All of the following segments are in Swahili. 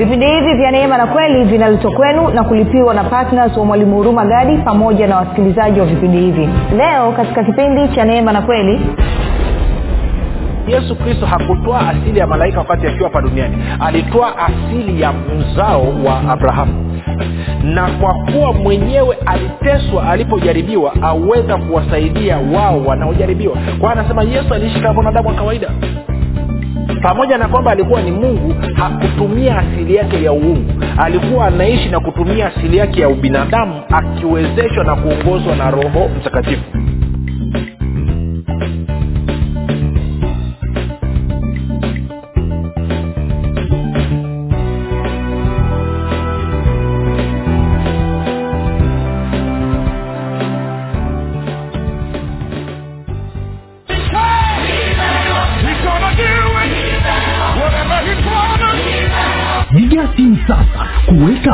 vipindi hivi vya neema na kweli vinaletwa kwenu na kulipiwa na ptns wa mwalimu huruma gadi pamoja na wasikilizaji wa vipindi hivi. Leo katika kipindi cha neema na kweli yesu kristo hakutoa asili ya malaika wakati akiwa hapa duniani. Alitoa asili ya mzao wa abrahamu. Na kwa kuwa mwenyewe aliteswa alipojaribiwa aweza kuwasaidia wao wanaojaribiwa. Kwa anasema yesu aliishi kama mwanadamu wa kawaida pamoja na kwamba alikuwa ni mungu hakutumia asili yake ya uungu. Alikuwa anaishi na kutumia asili yake ya ubinadamu akiwezeshwa na kuongozwa na roho mtakatifu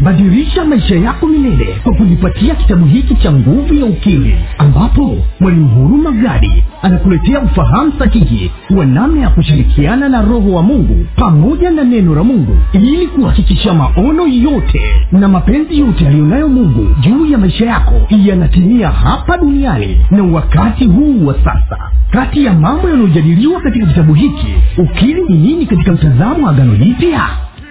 badilisha maisha yako milele kwa kujipatia kitabu hiki cha nguvu ya ukimwi ambapo mwalimu huruma gadi anakuletea ufahamu sahihi wa namna ya kushirikiana na roho wa mungu pamoja na neno la mungu ili kuhakikisha maono yote na mapenzi yote aliyonayo mungu juu ya maisha yako yanatimia hapa duniani na wakati huu wa sasa. Kati ya mambo yanayojadiliwa katika kitabu hiki ukili ni nini katika mtazamo wa agano jipya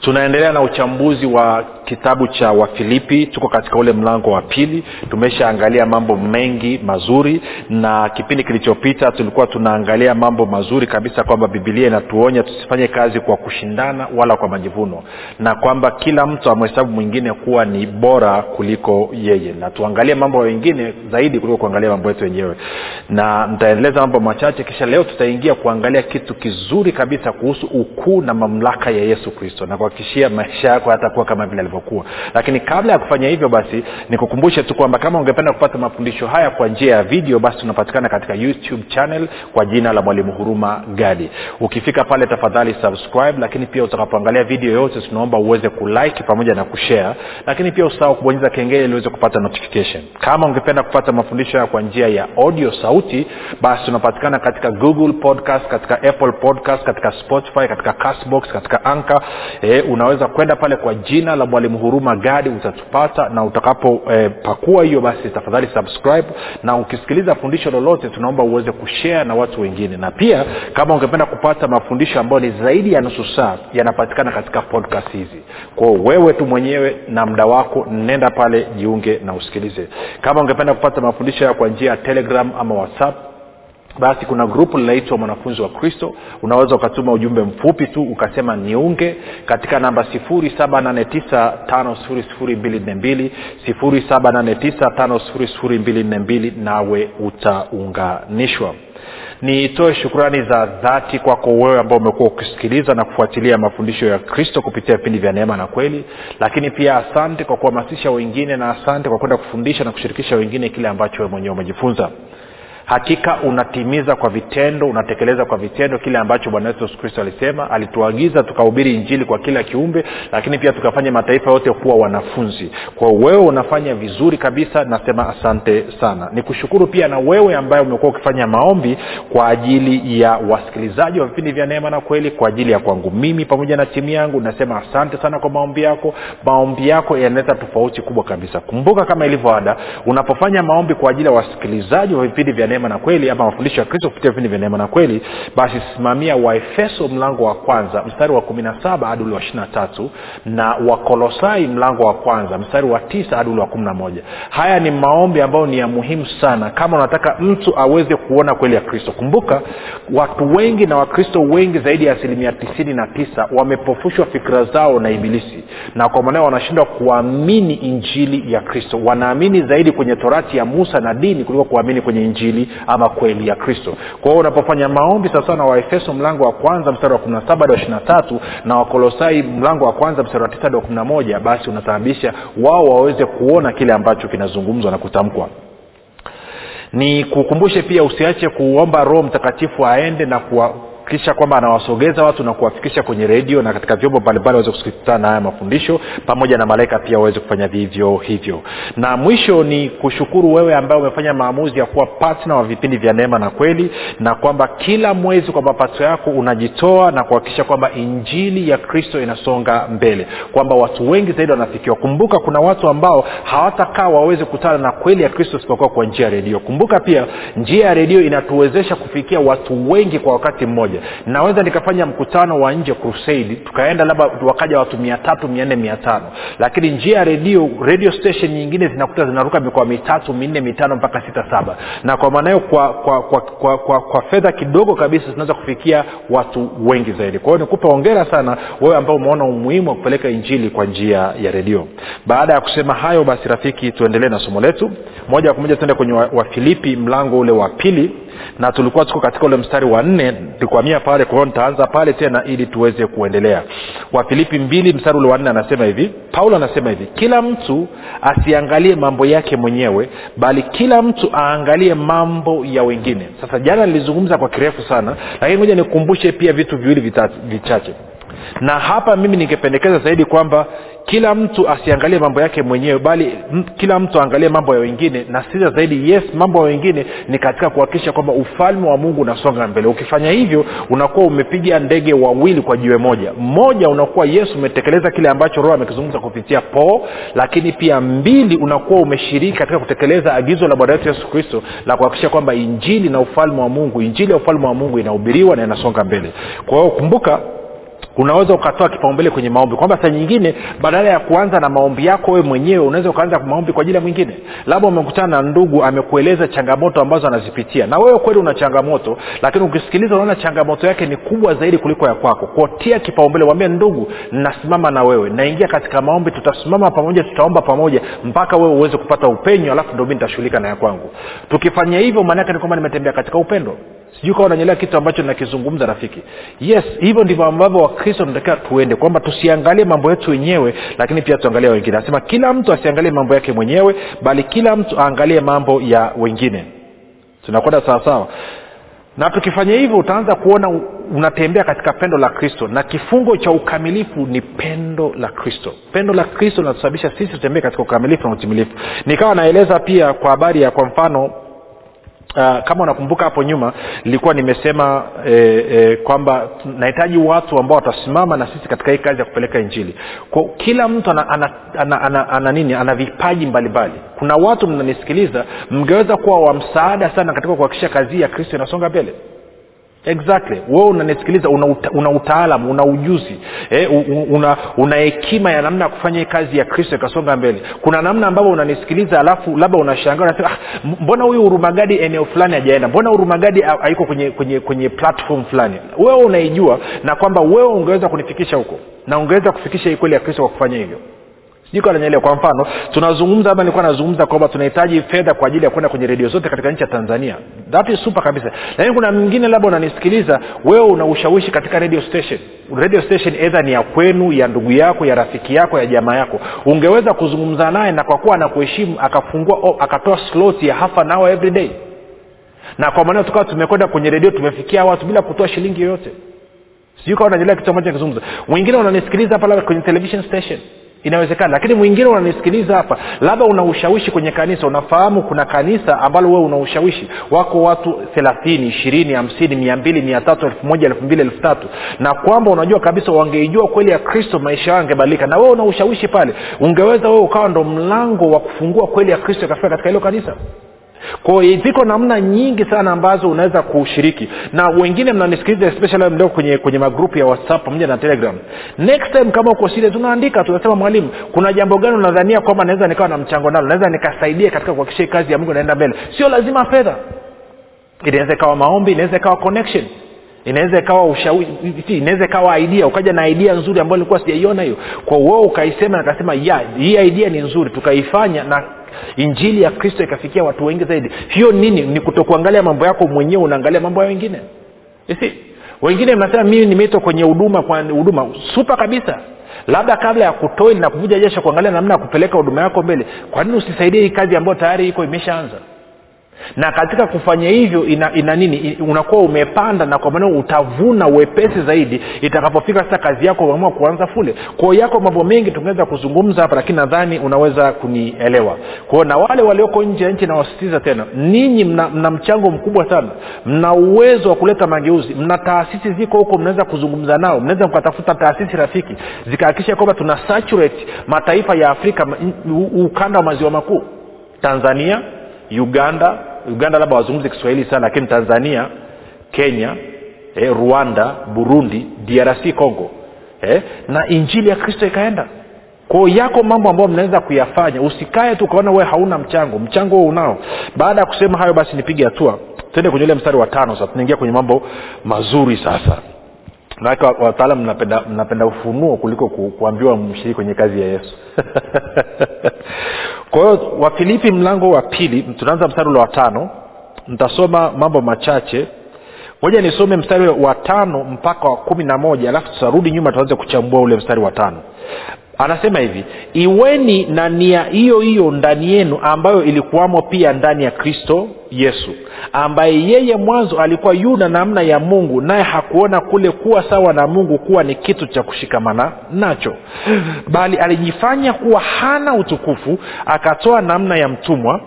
tunaendelea na uchambuzi wa kitabu cha wafilipi. Tuko katika ule mlango wa pili. Tumeshaangalia mambo mengi mazuri na kipindi kilichopita tulikuwa tunaangalia mambo mazuri kabisa kwamba bibilia inatuonya tusifanye kazi kwa kushindana wala kwa majivuno na kwamba kila mtu amhesabu mwingine kuwa ni bora kuliko yeye. Na tuangalie mambo mengine zaidi kuliko kuangalia mambo yetu wenyewe na nitaendeleza mambo machache kisha leo tutaingia kuangalia kitu kizuri kabisa kuhusu ukuu na mamlaka ya yesu kristo na kuhakikishia maisha yako yatakuwa kama vile alivyokuwa lakini kabla ya kufanya hivyo basi nikukumbushe tu kwamba kama ungependa kupata mafundisho haya kwa njia ya video basi tunapatikana katika youtube channel kwa jina la mwalimu huruma gadi. Ukifika pale tafadhali subscribe lakini pia utakapoangalia video yote tunaomba uweze kulike pamoja na kushare. Lakini pia usahau kubonyeza kengele ili uweze kupata notification. Kama ungependa kupata mafundisho haya kwa njia ya audio sauti basi tunapatikana katika google podcast katika apple podcast katika spotify katika castbox katika anka e, unaweza kwenda pale kwa jina la mwalimu huruma gadi utatupata na utakapopakua e, hiyo basi tafadhali subscribe na ukisikiliza fundisho lolote tunaomba uweze kushea na watu wengine. Na pia kama ungependa kupata mafundisho ambayo ni zaidi ya nusu saa yanapatikana katika podcast hizi. Kwao wewe tu mwenyewe na mda wako nenda pale jiunge na usikilize. Kama ungependa kupata mafundisho ya kwa njia ya telegram ama whatsapp basi kuna grupu linaitwa mwanafunzi wa kristo. Unaweza ukatuma ujumbe mfupi tu ukasema niunge katika namba 7895242 7895242 nawe utaunganishwa. Nitoe shukrani za dhati kwako wewe ambao umekuwa ukisikiliza na kufuatilia mafundisho ya kristo kupitia vipindi vya neema na kweli. Lakini pia asante kwa kuhamasisha wengine na asante kwa kwenda kufundisha na kushirikisha wengine kile ambacho wewe mwenyewe umejifunza hakika unatimiza kwa vitendo unatekeleza kwa vitendo kile ambacho bwana yesu kristo alisema. Alituagiza tukahubiri injili kwa kila kiumbe lakini pia tukafanya mataifa yote kuwa wanafunzi. Kwa wewe unafanya vizuri kabisa nasema asante sana. Ni pia na wewe ambaye umekuwa ukifanya maombi kwa ajili ya wasikilizaji wa vipindi vya neema na kweli kwa ajili ya kwangu mimi pamoja na timu yangu. Nasema asante sana kwa maombi yako. Maombi yako yanaleta tofauti kubwa kabisa. Kumbuka kama ilivyo ada unapofanya maombi kwa ajili ya wasikilizaji wa vipindi vya neema na kweli ama mafundisho ya kristo kupitia vipindi vya neema na kweli basi simamia waefeso mlango wa kwanza mstari wa kumi na saba hadi ule wa ishiri na tatu na wakolosai mlango wa kwanza mstari wa tisa hadi ule wa kumi na moja. Haya ni maombi ambayo ni ya muhimu sana kama unataka mtu aweze kuona kweli ya kristo. Kumbuka watu wengi na wakristo wengi zaidi ya asilimia tisini na tisa wamepofushwa fikira zao na ibilisi na kwa maanao wanashindwa kuamini injili ya kristo. Wanaamini zaidi kwenye torati ya musa na dini kuliko kuamini kwenye injili ama kweli ya kristo. Kwa hiyo unapofanya maombi sawasawa na waefeso mlango wa kwanza mstari wa kumi na saba hadi wa na wakolosai mlango wa kwanza mstari wa tisa kumi na moja basi unasababisha wao waweze kuona kile ambacho kinazungumzwa na kutamkwa. Ni kukumbushe pia usiache kuomba roho mtakatifu aende na kuwa kuhakikisha kwamba anawasogeza watu na kuwafikisha kwenye redio na katika vyombo mbalimbali waweze kusikutana na haya mafundisho pamoja na malaika pia waweze kufanya vivyo hivyo. Na mwisho ni kushukuru wewe ambaye umefanya maamuzi ya kuwa patna wa vipindi vya neema na kweli na kwamba kila mwezi kwa mapato yako unajitoa na kuhakikisha kwamba injili ya kristo inasonga mbele. Kwamba watu wengi zaidi wanafikiwa. Kumbuka kuna watu ambao hawatakaa waweze kutana na kweli ya kristo isipokuwa kwa njia ya redio. Kumbuka pia njia ya redio inatuwezesha kufikia watu wengi kwa wakati mmoja naweza nikafanya mkutano wa nje crusade tukaenda labda wakaja watu mia tatu mia nne mia tano. Lakini njia ya redio radio station nyingine zinakuta zinaruka mikoa mitatu minne mitano mpaka sita saba. Na kwa maana hiyo kwa, kwa, kwa, kwa, kwa, kwa fedha kidogo kabisa tunaweza kufikia watu wengi zaidi. Kwa hiyo nikupe ongera sana wewe ambao umeona umuhimu wa kupeleka injili kwa njia ya redio baada ya kusema hayo basi rafiki tuendelee na somo letu. Moja kwa moja tuende kwenye wafilipi wa mlango ule wa pili. Na tulikuwa tuko katika ule mstari wa nne tukwamia pale kwa hiyo nitaanza pale tena ili tuweze kuendelea. Wafilipi mbili mstari ule wa nne anasema hivi paulo anasema hivi kila mtu asiangalie mambo yake mwenyewe bali kila mtu aangalie mambo ya wengine. Sasa jana nilizungumza kwa kirefu sana lakini moja nikumbushe pia vitu viwili vichache na hapa mimi ningependekeza zaidi kwamba kila mtu asiangalie mambo yake mwenyewe bali m, kila mtu aangalie mambo ya wengine. Na siza zaidi yes mambo ya wengine ni katika kuhakikisha kwamba ufalme wa mungu unasonga mbele. Ukifanya hivyo unakuwa umepiga ndege wawili kwa jiwe moja. Mmoja unakuwa yesu umetekeleza kile ambacho roho amekizungumza kupitia poo lakini pia mbili unakuwa umeshiriki katika kutekeleza agizo la bwana wetu yesu kristo la kuhakikisha kwamba injili na ufalme wa mungu injili ya ufalme wa mungu inahubiriwa na inasonga mbele. Kwa hiyo kumbuka unaweza ukatoa kipaumbele kwenye maombi. Kwamba saa nyingine badala ya kuanza na maombi yako wewe mwenyewe unaweza ukaanza maombi kwa ajili ya mwingine. Labda umekutana na ndugu amekueleza changamoto ambazo anazipitia. Na wewe kweli una changamoto lakini ukisikiliza unaona changamoto yake ni kubwa zaidi kuliko ya kwako. Kutia kipaumbele wambie ndugu nasimama na wewe. Naingia katika maombi tutasimama pamoja tutaomba pamoja mpaka wewe uweze kupata upenyo alafu ndo mi nitashughulika na ya kwangu. Tukifanya hivyo maanaake ni kwamba nimetembea katika upendo sijui kawa unanyelea kitu ambacho nakizungumza rafiki. Yes hivyo ndivyo ambavyo wakristo tunatakiwa tuende kwamba tusiangalie mambo yetu wenyewe lakini pia tuangalie wengine. Anasema kila mtu asiangalie mambo yake mwenyewe bali kila mtu aangalie mambo ya wengine. Tunakwenda sawasawa na tukifanya hivyo utaanza kuona unatembea katika pendo la kristo na kifungo cha ukamilifu ni pendo la kristo. Pendo la kristo linatusababisha sisi tutembee katika ukamilifu na utimilifu. Nikawa naeleza pia kwa habari ya kwa mfano Uh, kama unakumbuka hapo nyuma nilikuwa nimesema eh, eh, kwamba nahitaji watu ambao watasimama na sisi katika hii kazi ya kupeleka injili. Kwa kila mtu ana, ana, ana, ana, ana nini? Ana vipaji mbalimbali. Kuna watu mnanisikiliza mngeweza kuwa wa msaada sana katika kuhakikisha kazi ya kristo inasonga mbele exactly. Wewe unanisikiliza una, uta, una utaalamu una ujuzi eh, una, una hekima ya namna ya kufanya hii kazi ya kristo ikasonga mbele. Kuna namna ambavyo unanisikiliza alafu labda unashangaa unasema ah, mbona huyu urumagadi eneo fulani hajaenda? Mbona urumagadi haiko kwenye kwenye kwenye platform fulani? Wewe unaijua na kwamba wewe ungeweza kunifikisha huko na ungeweza kufikisha hii kweli ya kristo kwa kufanya hivyo sijukananyelewa kwa mfano tunazungumza ama nilikuwa nazungumza kwamba tunahitaji fedha kwa ajili ya kwenda kwenye redio zote katika nchi ya tanzania. That is super kabisa. Lakini kuna mwingine labda unanisikiliza wewe una ushawishi katika radio station. Radio station edha ni ya kwenu ya ndugu yako ya rafiki yako ya jamaa yako. Ungeweza kuzungumza naye na kwa kuwa anakuheshimu akafungua oh, akatoa slot ya half an every day. Na kwa maneo tukawa tumekwenda kwenye redio tumefikia watu bila kutoa shilingi yoyote. Sijui kawa najelea kitu ambacho nakizungumza. Mwingine unanisikiliza hapa labda kwenye television station inawezekana lakini mwingine unanisikiliza hapa labda una ushawishi kwenye kanisa unafahamu kuna kanisa ambalo wewe una ushawishi. Wako watu thelathini ishirini hamsini mia mbili mia tatu elfu moja elfu mbili elfu tatu. Na kwamba unajua kabisa wangeijua kweli ya kristo maisha yao angebadilika na wewe una ushawishi pale. Ungeweza wewe ukawa ndo mlango wa kufungua kweli ya kristo ikafika katika hilo kanisa kwao ziko namna nyingi sana ambazo unaweza kushiriki. Na wengine mnanisikiliza especially mlio kwenye kwenye magrupu ya whatsapp pamoja na telegram. Next time kama uko serious unaandika tunasema mwalimu kuna jambo gani unadhania kwamba naweza nikawa na mchango nalo? Naweza nikasaidia katika kuhakikisha kazi ya mungu inaenda mbele. Sio lazima fedha. Inaweza ikawa maombi inaweza ikawa connection. Inaweza ikawa ushawishi inaweza ikawa idea. Ukaja na idea nzuri ambayo ilikuwa sijaiona hiyo. Kwa uo ukaisema nakasema ya hii idea ni nzuri. Tukaifanya na injili ya kristo ikafikia watu wengi zaidi. Hiyo nini? Ni kutokuangalia mambo yako mwenyewe unaangalia mambo ya wengine. Si wengine mnasema mimi nimeitwa kwenye huduma kwa huduma. Supa kabisa. Labda kabla ya kutoili na kuvuja jesha kuangalia namna ya kupeleka huduma yako mbele. Kwa nini usisaidie hii kazi ambayo tayari iko imeshaanza na katika kufanya hivyo ina, ina nini? Unakuwa umepanda na kwa maana utavuna wepesi zaidi itakapofika sasa kazi yako umeamua kuanza fule kwao yako mambo mengi tungeweza kuzungumza hapa lakini nadhani unaweza kunielewa. Kwao na wale walioko nje ya nchi nawasisitiza tena ninyi mna, mna mchango mkubwa sana. Mna uwezo wa kuleta mageuzi. Mna taasisi ziko huko mnaweza kuzungumza nao. Mnaweza mkatafuta taasisi rafiki zikahakikisha kwamba tuna saturate mataifa ya afrika ukanda wa maziwa makuu. Tanzania uganda uganda labda wazungumzi kiswahili sana lakini tanzania kenya eh, rwanda burundi drc congo eh, na injili ya kristo ikaenda. Kwao yako mambo ambayo mnaweza kuyafanya. Usikae tu ukaona wewe hauna mchango. Mchango huo unao. Baada ya kusema hayo basi nipige hatua. Tuende kwenye ule mstari wa tano sasa. Tunaingia kwenye mambo mazuri sasa manake wataalam mnapenda, mnapenda ufunuo kuliko ku, kuambiwa mshiriki kwenye kazi ya yesu. Kwa hiyo wafilipi mlango wa pili tunaanza mstari ule wa tano nitasoma mambo machache. Moja nisome mstari wa tano mpaka wa kumi na moja alafu tutarudi nyuma tuanze kuchambua ule mstari wa tano anasema hivi iweni na nia hiyo hiyo ndani yenu ambayo ilikuwamo pia ndani ya kristo yesu ambaye yeye mwanzo alikuwa yu na namna ya mungu naye hakuona kule kuwa sawa na mungu kuwa ni kitu cha kushikamana nacho. Bali alijifanya kuwa hana utukufu akatoa namna ya mtumwa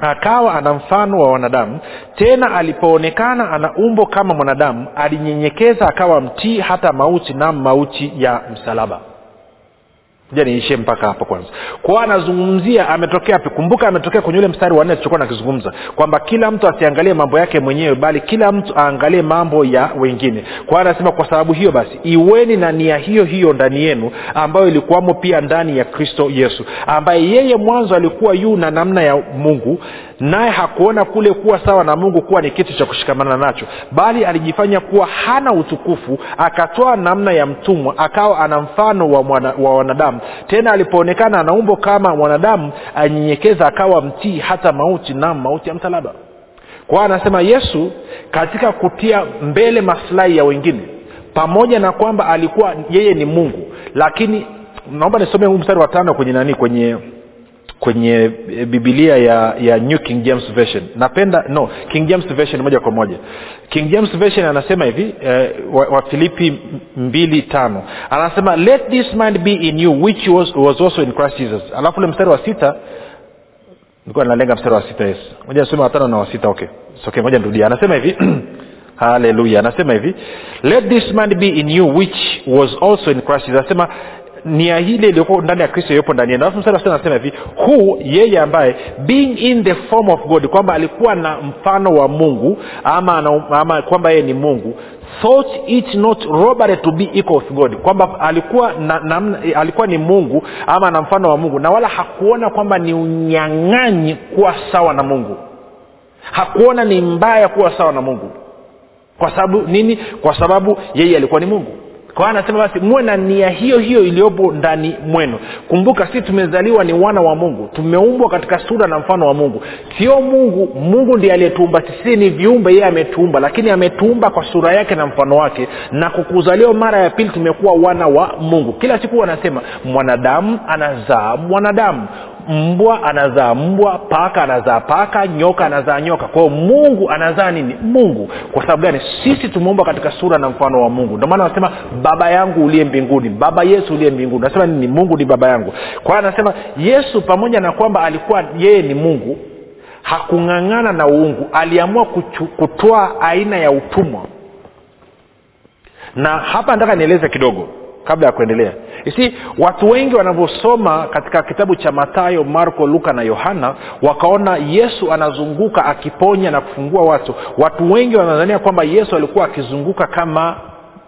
akawa ana mfano wa wanadamu. Tena alipoonekana ana umbo kama mwanadamu alinyenyekeza akawa mtii hata mauti na mauti ya msalaba ja niishie mpaka hapo kwanza. Kwao anazungumzia ametokea kumbuka ametokea kwenye ule mstari wanne tulichokuwa nakizungumza kwamba kila mtu asiangalie mambo yake mwenyewe bali kila mtu aangalie mambo ya wengine. Kwao anasema kwa sababu hiyo basi iweni na nia hiyo hiyo ndani yenu ambayo ilikuwamo pia ndani ya kristo yesu ambaye yeye mwanzo alikuwa yuu na namna ya mungu naye hakuona kule kuwa sawa na mungu kuwa ni kitu cha kushikamana nacho bali alijifanya kuwa hana utukufu akatoa namna ya mtumwa akawa ana mfano wa, mwana, wa wanadamu tena alipoonekana ana umbo kama mwanadamu anyenyekeza akawa mtii hata mauti nam mauti ya msalaba. Kwa anasema yesu katika kutia mbele maslahi ya wengine pamoja na kwamba alikuwa yeye ni mungu lakini naomba nisome huu mstari wa tano kwenye nani kwenye kwenye bibilia ya ya new king james version. Napenda no king james version moja kwa moja. King james version anasema hivi eh, wa, wa mbili tano. Anasema let this mind be in you which was, was also in christ jesus. Alafu ule mstari wa sita nilikuwa nalenga mstari wa sita yesu moja nasema watano na wasita okay. Okay moja nirudia anasema hivi haleluya. Anasema hivi let this mind be in you which was also in christ jesus. Anasema nia ile iliyokuwa ndani ya kristo iliyopo ndani yenu alafu anasema hivi huu yeye ambaye being in the form of god kwamba alikuwa na mfano wa mungu ama, ana, ama kwamba yeye ni mungu thought it not robbery to be equal with god. Kwamba alikuwa na, na, alikuwa ni mungu ama na mfano wa mungu na wala hakuona kwamba ni unyang'anyi kuwa sawa na mungu. Hakuona ni mbaya kuwa sawa na mungu. Kwa sababu nini? Kwa sababu yeye alikuwa ni mungu kwa anasema basi muwe na nia hiyo hiyo iliyopo ndani mwenu. Kumbuka sisi tumezaliwa ni wana wa mungu. Tumeumbwa katika sura na mfano wa mungu. Sio mungu mungu ndiye aliyetuumba. Sisi ni viumbe yeye ametuumba. Lakini ametuumba kwa sura yake na mfano wake. Na kukuzaliwa mara ya pili tumekuwa wana wa mungu. Kila siku wanasema mwanadamu anazaa mwanadamu mbwa anazaa mbwa paka anazaa paka nyoka anazaa nyoka. Kwa hiyo mungu anazaa nini? Mungu. Kwa sababu gani? Sisi tumeumbwa katika sura na mfano wa mungu. Ndio maana anasema baba yangu uliye mbinguni baba yesu uliye mbinguni. Anasema nini? Mungu ni baba yangu. Kwa hiyo anasema yesu pamoja na kwamba alikuwa yeye ni mungu hakung'ang'ana na uungu. Aliamua kutoa aina ya utumwa. Na hapa nataka nieleze kidogo kabla ya kuendelea. Isi watu wengi wanavyosoma katika kitabu cha matayo marko luka na yohana wakaona yesu anazunguka akiponya na kufungua watu. Watu wengi wanadhania kwamba yesu alikuwa akizunguka kama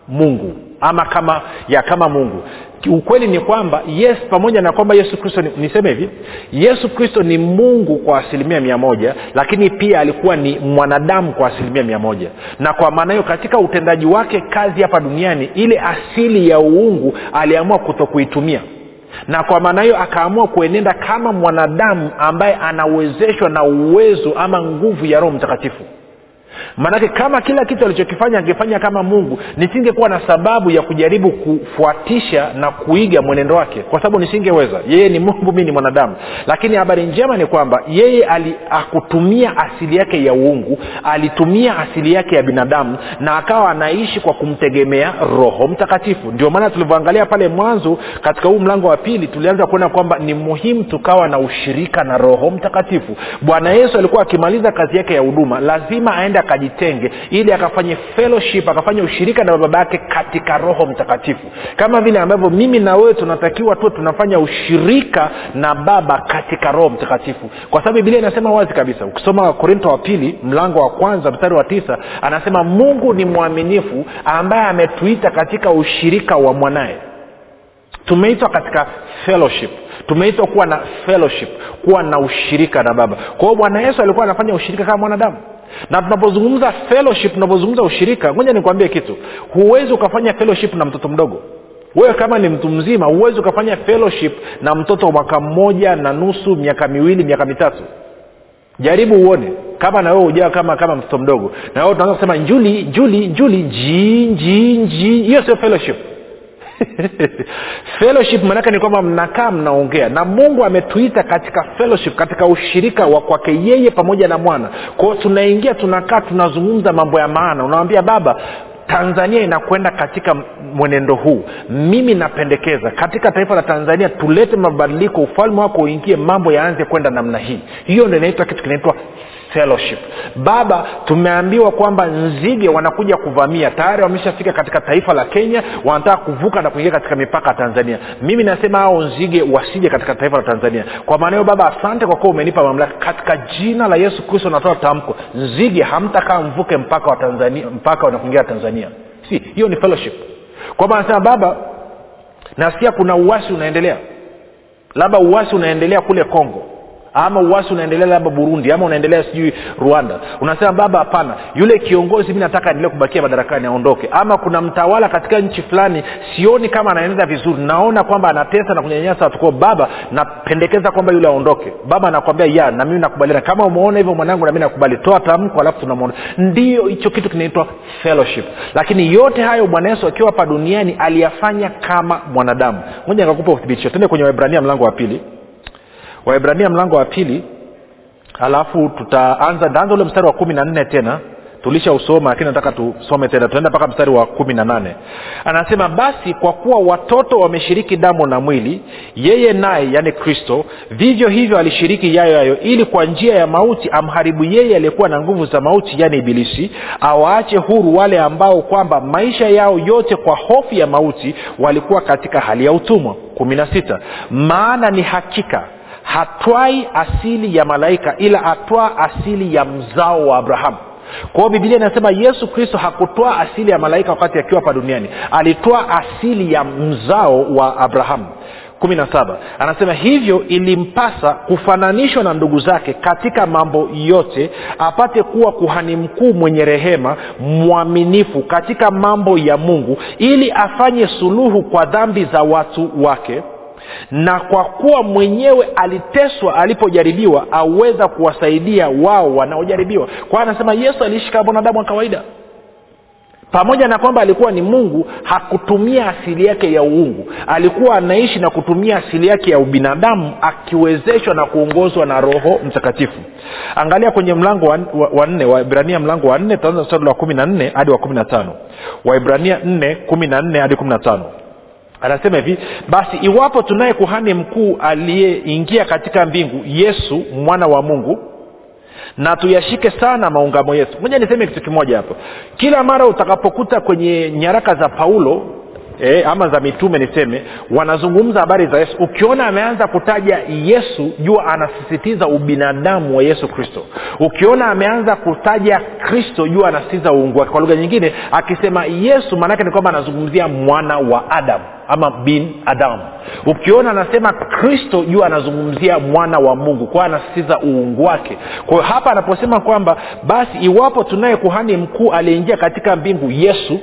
mungu ama kama ya kama mungu. Ukweli ni kwamba yes pamoja na kwamba yesu kristo ni, niseme hivi yesu kristo ni mungu kwa asilimia mia moja lakini pia alikuwa ni mwanadamu kwa asilimia mia moja. Na kwa maana hiyo katika utendaji wake kazi hapa duniani ile asili ya uungu aliamua kutokuitumia. Na kwa maana hiyo akaamua kuenenda kama mwanadamu ambaye anawezeshwa na uwezo ama nguvu ya roho mtakatifu maanake kama kila kitu alichokifanya angefanya kama mungu nisingekuwa na sababu ya kujaribu kufuatisha na kuiga mwenendo wake kwa sababu nisingeweza. Yeye ni mungu mi ni mwanadamu. Lakini habari njema ni kwamba yeye ali, akutumia asili yake ya uungu alitumia asili yake ya binadamu na akawa anaishi kwa kumtegemea roho mtakatifu. Ndio maana tulivyoangalia pale mwanzo katika huu mlango wa pili tulianza kuona kwamba ni muhimu tukawa na ushirika na roho mtakatifu. Bwana yesu alikuwa akimaliza kazi yake ya huduma lazima aende akajitenge ili akafanye fellowship akafanye ushirika na baba yake katika roho mtakatifu. Kama vile ambavyo mimi na wewe tunatakiwa tuwe tunafanya ushirika na baba katika roho mtakatifu. Kwa sababu biblia inasema wazi kabisa ukisoma korinto wa pili mlango wa kwanza mstari wa tisa anasema mungu ni mwaminifu ambaye ametuita katika ushirika wa mwanaye. Tumeitwa katika fellowship. Tumeitwa kuwa na fellowship kuwa na ushirika na baba. Kwa hiyo bwana yesu alikuwa anafanya ushirika kama mwanadamu na tunapozungumza fellowship tunapozungumza ushirika ngoja nikwambie kitu. Huwezi ukafanya fellowship na mtoto mdogo. Wewe kama ni mtu mzima huwezi ukafanya fellowship na mtoto mwaka mmoja na nusu miaka miwili miaka mitatu. Jaribu uone kama na wewe ujaa kama kama mtoto mdogo. Na wewe tunaanza kusema njuli njuli njuli ji nji nji hiyo sio fellowship fellowship maanake ni kwamba mnakaa mnaongea. Na mungu ametuita katika fellowship katika ushirika wa kwake yeye pamoja na mwana. Kwao tunaingia tunakaa tunazungumza mambo ya maana. Unawambia baba tanzania inakwenda katika mwenendo huu. Mimi napendekeza katika taifa la tanzania tulete mabadiliko ufalme wako uingie mambo yaanze kwenda namna hii. Hiyo ndo inaitwa kitu kinaitwa fellowship. Baba tumeambiwa kwamba nzige wanakuja kuvamia. Tayari wameshafika katika taifa la kenya wanataka kuvuka na kuingia katika mipaka ya tanzania. Mimi nasema hao nzige wasije katika taifa la tanzania. Kwa maana hiyo baba asante kwa kuwa umenipa mamlaka. Katika jina la yesu kristo natoa tamko. Nzige hamtakaa mvuke mpaka wa tanzania mpaka wanakuingia tanzania. Si hiyo ni fellowship. Kwamba anasema baba nasikia kuna uwasi unaendelea. Labda uwasi unaendelea kule congo ama uwasi unaendelea labda burundi ama unaendelea sijui rwanda. Unasema baba hapana. Yule kiongozi mi nataka aendelee kubakia madarakani aondoke. Ama kuna mtawala katika nchi fulani sioni kama anaendelea vizuri. Naona kwamba anatesa na kunyanyasa watu. Kwao baba napendekeza kwamba yule aondoke. Baba anakwambia ya na mimi nakubaliana. Kama umeona hivyo mwanangu nami nakubali. Toa tamko alafu tunamwona ndio hicho kitu kinaitwa fellowship. Lakini yote hayo bwana yesu akiwa hapa duniani aliyafanya kama mwanadamu. Moja nikakupa uthibitisho. Tende kwenye waibrania mlango wa pili waibrania mlango wa pili alafu tutaanza ntaanza ule mstari wa kumi na nne tena tulishausoma lakini nataka tusome tena tunaenda mpaka mstari wa kumi na nane. Anasema basi kwa kuwa watoto wameshiriki damu na mwili yeye naye yaani kristo vivyo hivyo alishiriki yayo yayo ili kwa njia ya mauti amharibu yeye aliyekuwa na nguvu za mauti yaani ibilisi awaache huru wale ambao kwamba maisha yao yote kwa hofu ya mauti walikuwa katika hali ya utumwa. Kumi na sita. Maana ni hakika hatwai asili ya malaika ila atwaa asili ya mzao wa abrahamu. Kwao bibilia inasema yesu kristo hakutoa asili ya malaika wakati akiwa hapa duniani. Alitoa asili ya mzao wa abrahamu. Kumi na saba. Anasema hivyo ilimpasa kufananishwa na ndugu zake katika mambo yote apate kuwa kuhani mkuu mwenye rehema mwaminifu katika mambo ya mungu ili afanye suluhu kwa dhambi za watu wake na kwa kuwa mwenyewe aliteswa alipojaribiwa auweza kuwasaidia wao wanaojaribiwa. Kwa anasema yesu aliishi kama mwanadamu wa kawaida. Pamoja na kwamba alikuwa ni mungu hakutumia asili yake ya uungu. Alikuwa anaishi na kutumia asili yake ya ubinadamu akiwezeshwa na kuongozwa na roho mtakatifu. Angalia kwenye mlango wa, nne waibrania mlango wa nne tutaanza mstari wa kumi na nne hadi wa kumi na tano. Waibrania nne kumi na nne hadi kumi na tano anasema hivi basi iwapo tunaye kuhani mkuu aliyeingia katika mbingu yesu mwana wa mungu na tuyashike sana maungamo yetu. Moja niseme kitu kimoja hapo. Kila mara utakapokuta kwenye nyaraka za paulo E, ama za mitume niseme wanazungumza habari za yesu. Ukiona ameanza kutaja yesu jua anasisitiza ubinadamu wa yesu kristo. Ukiona ameanza kutaja kristo jua anasisitiza uungu wake. Kwa lugha nyingine akisema yesu maanake ni kwamba anazungumzia mwana wa adamu ama bin adamu. Ukiona anasema kristo jua anazungumzia mwana wa mungu. Kwao anasisitiza uungu wake. Kwa hiyo hapa anaposema kwamba basi iwapo tunaye kuhani mkuu aliyeingia katika mbingu yesu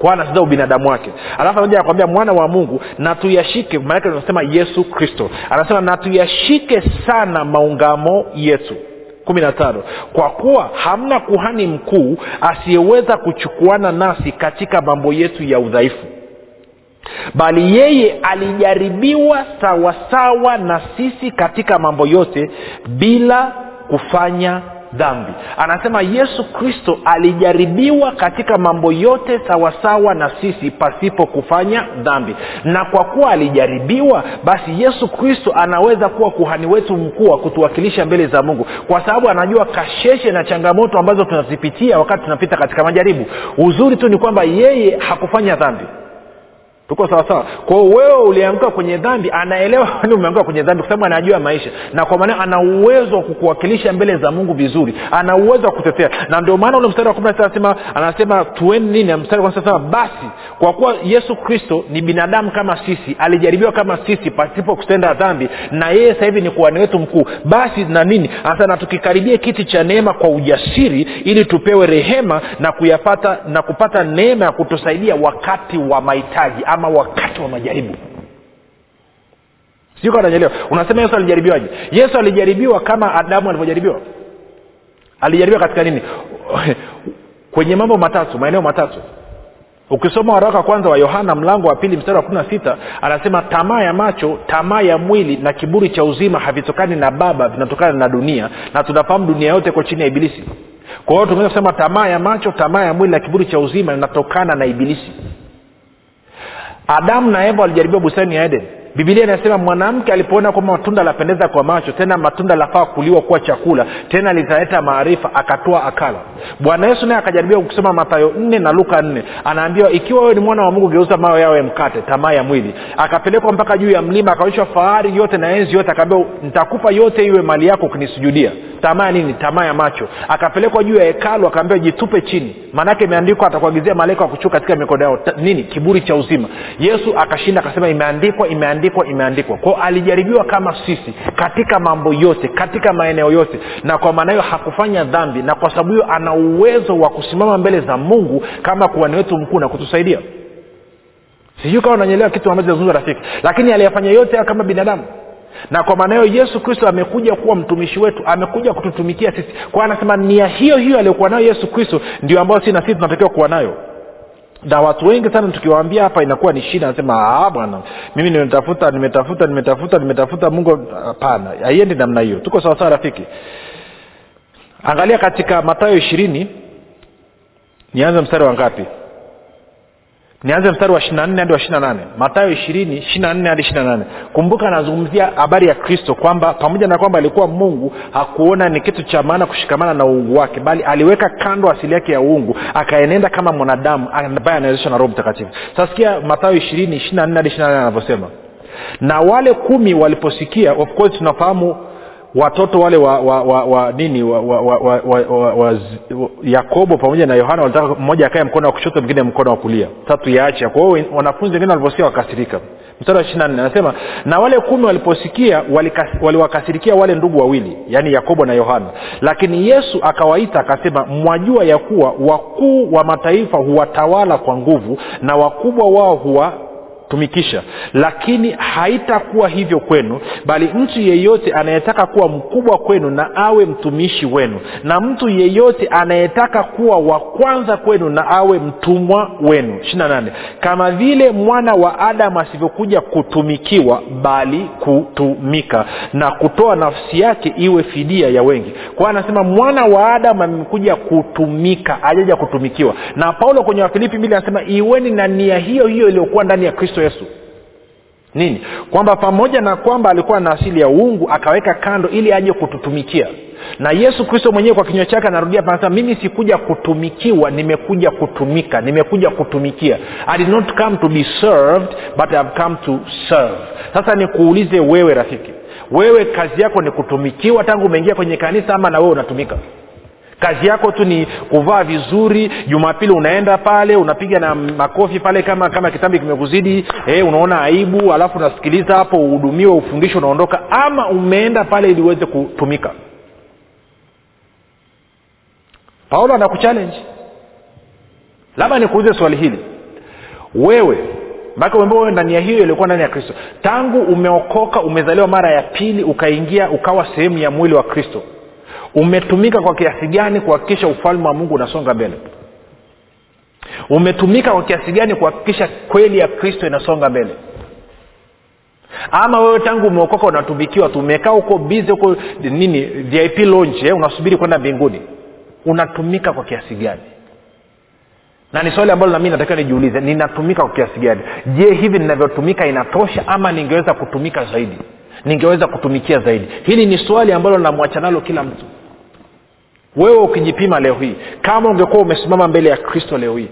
kwa ubinadamu wake. Alafu anakuja anakwambia mwana wa mungu na tuyashike maanake anasema yesu kristo. Anasema na tuyashike sana maungamo yetu. Kumi na tano. Kwa kuwa hamna kuhani mkuu asiyeweza kuchukuana nasi katika mambo yetu ya udhaifu bali yeye alijaribiwa sawasawa na sisi katika mambo yote bila kufanya dhambi. Anasema yesu kristo alijaribiwa katika mambo yote sawasawa na sisi pasipo kufanya dhambi. Na kwa kuwa alijaribiwa basi yesu kristo anaweza kuwa kuhani wetu mkuu wa kutuwakilisha mbele za mungu. Kwa sababu anajua kasheshe na changamoto ambazo tunazipitia wakati tunapita katika majaribu. Uzuri tu ni kwamba yeye hakufanya dhambi tuko sawasawa kwao wewe ulianguka kwenye dhambi anaelewa ni umeanguka kwenye dhambi kwa sababu anajua maisha. Na kwa maana ana uwezo wa kukuwakilisha mbele za mungu vizuri. Ana uwezo wa kutetea. Na ndio maana ule mstari wa kumi na anasema tueni nini? Mstari wa basi kwa kuwa yesu kristo ni binadamu kama sisi alijaribiwa kama sisi pasipo kutenda dhambi na yeye sasa hivi ni kuhani wetu mkuu basi na nini? Hasa na tukikaribia kiti cha neema kwa ujasiri ili tupewe rehema na kuyapata na kupata neema ya kutusaidia wakati wa mahitaji ama wakati wa majaribu. Siko ananyelewa unasema yesu alijaribiwaje? Yesu alijaribiwa kama adamu alivyojaribiwa. Alijaribiwa katika nini? Kwenye mambo matatu maeneo matatu. Ukisoma waraka kwanza wa yohana mlango wa pili mstari wa kumi na sita anasema tamaa ya macho tamaa ya mwili na kiburi cha uzima havitokani na baba vinatokana na dunia na tunafahamu dunia yote iko chini ya ibilisi. Kwa hiyo tunaweza kusema tamaa ya macho tamaa ya mwili na kiburi cha uzima inatokana na ibilisi adamu na eva walijaribiwa bustani ya eden bibilia inasema mwanamke alipoona kwamba matunda lapendeza kwa macho tena matunda lafaa kuliwa kuwa chakula tena litaleta maarifa akatoa akala. Bwana yesu naye akajaribiwa kusema matayo nne na luka nne. Anaambiwa ikiwa wewe ni mwana wa mungu geuza mayo yawe mkate tamaa ya mwili. Akapelekwa mpaka juu ya mlima akaonyeshwa fahari yote na enzi yote akaambiwa nitakupa yote iwe mali yako ukinisujudia. Tamaa nini? Tamaa ya macho. Akapelekwa juu ya hekalu akaambiwa jitupe chini. Maanake imeandikwa atakuagizia malaika wa kuchuka katika mikono yao nini? Kiburi cha uzima. Yesu akashinda akasema imeandikwa imeandikwa imeandikwa kwao alijaribiwa kama sisi katika mambo yote katika maeneo yote na kwa maana hiyo hakufanya dhambi na kwa sababu hiyo ana uwezo wa kusimama mbele za mungu kama kuhani wetu mkuu na kutusaidia. Sijui kama unanyelewa kitu ambacho nazungumza rafiki lakini aliyafanya yote hayo kama binadamu. Na kwa maana hiyo yesu kristo amekuja kuwa mtumishi wetu amekuja kututumikia sisi. Kwa anasema nia hiyo hiyo aliyokuwa nayo yesu kristo ndio ambayo si na sisi tunatakiwa kuwa nayo na watu wengi sana tukiwaambia hapa inakuwa ni shida anasema bwana mimi nimetafuta nimetafuta nimetafuta nimetafuta mungu hapana haiendi namna hiyo. Tuko sawasawa rafiki? Angalia katika matayo ishirini nianze mstari wa ngapi nianze mstari wa ishirina nne hadi wa ishirina nane. Matayo ishirini ishirina nne hadi ishirina kumbuka anazungumzia habari ya kristo kwamba pamoja na kwamba alikuwa mungu hakuona ni kitu cha maana kushikamana na uungu wake bali aliweka kando asili yake ya uungu akaenenda kama mwanadamu ambaye anawezeshwa na roho mtakatifu. Sasikia matayo ishirini ishirina hadi ishirina anavyosema. Na wale kumi waliposikia of course tunafahamu watoto wale wa, wa, wa, wa nini wa, wa, wa, wa, wa, wa, wa, yakobo pamoja na yohana walitaka mmoja akae mkono wa kushoto mwingine mkono wa kulia. Tatu yaacha kwa hiyo wanafunzi wengine waliposikia wakasirika. Mstari wa ishirina nne anasema na wale kumi waliposikia waliwakasirikia wale ndugu wawili yaani yakobo na yohana. Lakini yesu akawaita akasema mwajua ya kuwa wakuu wa mataifa huwatawala kwa nguvu na wakubwa wao huwa tumikisha lakini haitakuwa hivyo kwenu bali mtu yeyote anayetaka kuwa mkubwa kwenu na awe mtumishi wenu na mtu yeyote anayetaka kuwa wa kwanza kwenu na awe mtumwa wenu. Ishirina kama vile mwana wa adamu asivyokuja kutumikiwa bali kutumika na kutoa nafsi yake iwe fidia ya wengi. Kwa anasema mwana wa adamu amekuja kutumika ajaja kutumikiwa. Na paulo kwenye wafilipi bili anasema iweni na nia hiyo hiyo iliyokuwa ndani ya kristo yesu. Nini? Kwamba pamoja na kwamba alikuwa na asili ya uungu akaweka kando ili aje kututumikia. Na yesu kristo mwenyewe kwa kinywa chake anarudia panasema mimi sikuja kutumikiwa nimekuja kutumika nimekuja kutumikia. I did not come to be served but I have come to serve. Sasa nikuulize wewe rafiki. Wewe kazi yako ni kutumikiwa tangu umeingia kwenye kanisa ama na wewe unatumika kazi yako tu ni kuvaa vizuri jumapili unaenda pale unapiga na makofi pale kama kama kitambi kimekuzidi eh, unaona aibu alafu unasikiliza hapo uhudumiwe ufundisho unaondoka ama umeenda pale ili uweze kutumika. Paulo anakuchallenge. Labda nikuuze swali hili. Wewe maake umeambiwa ndani ya hiyo ilikuwa ndani ya kristo. Tangu umeokoka umezaliwa mara ya pili ukaingia ukawa sehemu ya mwili wa kristo umetumika kwa kiasi gani kuhakikisha ufalme wa mungu unasonga mbele? Umetumika kwa kiasi gani kuhakikisha kweli ya kristo inasonga mbele? Ama wewe tangu umeokoka unatumikiwa tu umekaa huko bizi huko nini vip launch eh, unasubiri kwenda mbinguni. Unatumika kwa kiasi gani? Na ni swali ambalo nami natakiwa nijiulize ninatumika kwa kiasi gani? Je hivi ninavyotumika inatosha ama ningeweza kutumika zaidi? Ningeweza kutumikia zaidi? Hili ni swali ambalo namwacha nalo kila mtu wewe ukijipima leo hii kama ungekuwa umesimama mbele ya kristo leo hii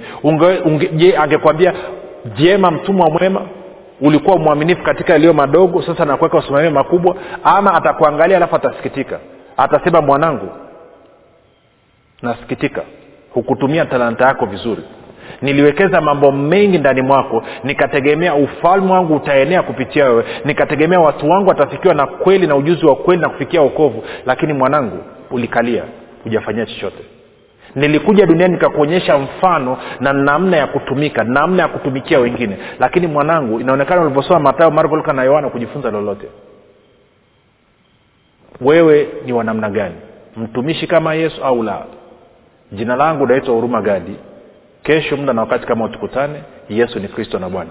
je angekwambia vyema mtumwa mwema ulikuwa mwaminifu katika yaliyo madogo sasa nakuweka usimamia makubwa ama atakuangalia alafu atasikitika? Atasema mwanangu nasikitika. Hukutumia talanta yako vizuri. Niliwekeza mambo mengi ndani mwako nikategemea ufalme wangu utaenea kupitia wewe nikategemea watu wangu watafikiwa na kweli na ujuzi wa kweli na kufikia okovu lakini mwanangu ulikalia hujafanyia chochote. Nilikuja duniani nikakuonyesha mfano na namna ya kutumika namna ya kutumikia wengine. Lakini mwanangu inaonekana ulivyosoma matayo marko luka na yohana kujifunza lolote. Wewe ni wa namna gani? Mtumishi kama yesu au la? Jina langu naitwa huruma gadi. Kesho muda na wakati kama utukutane yesu ni kristo na bwana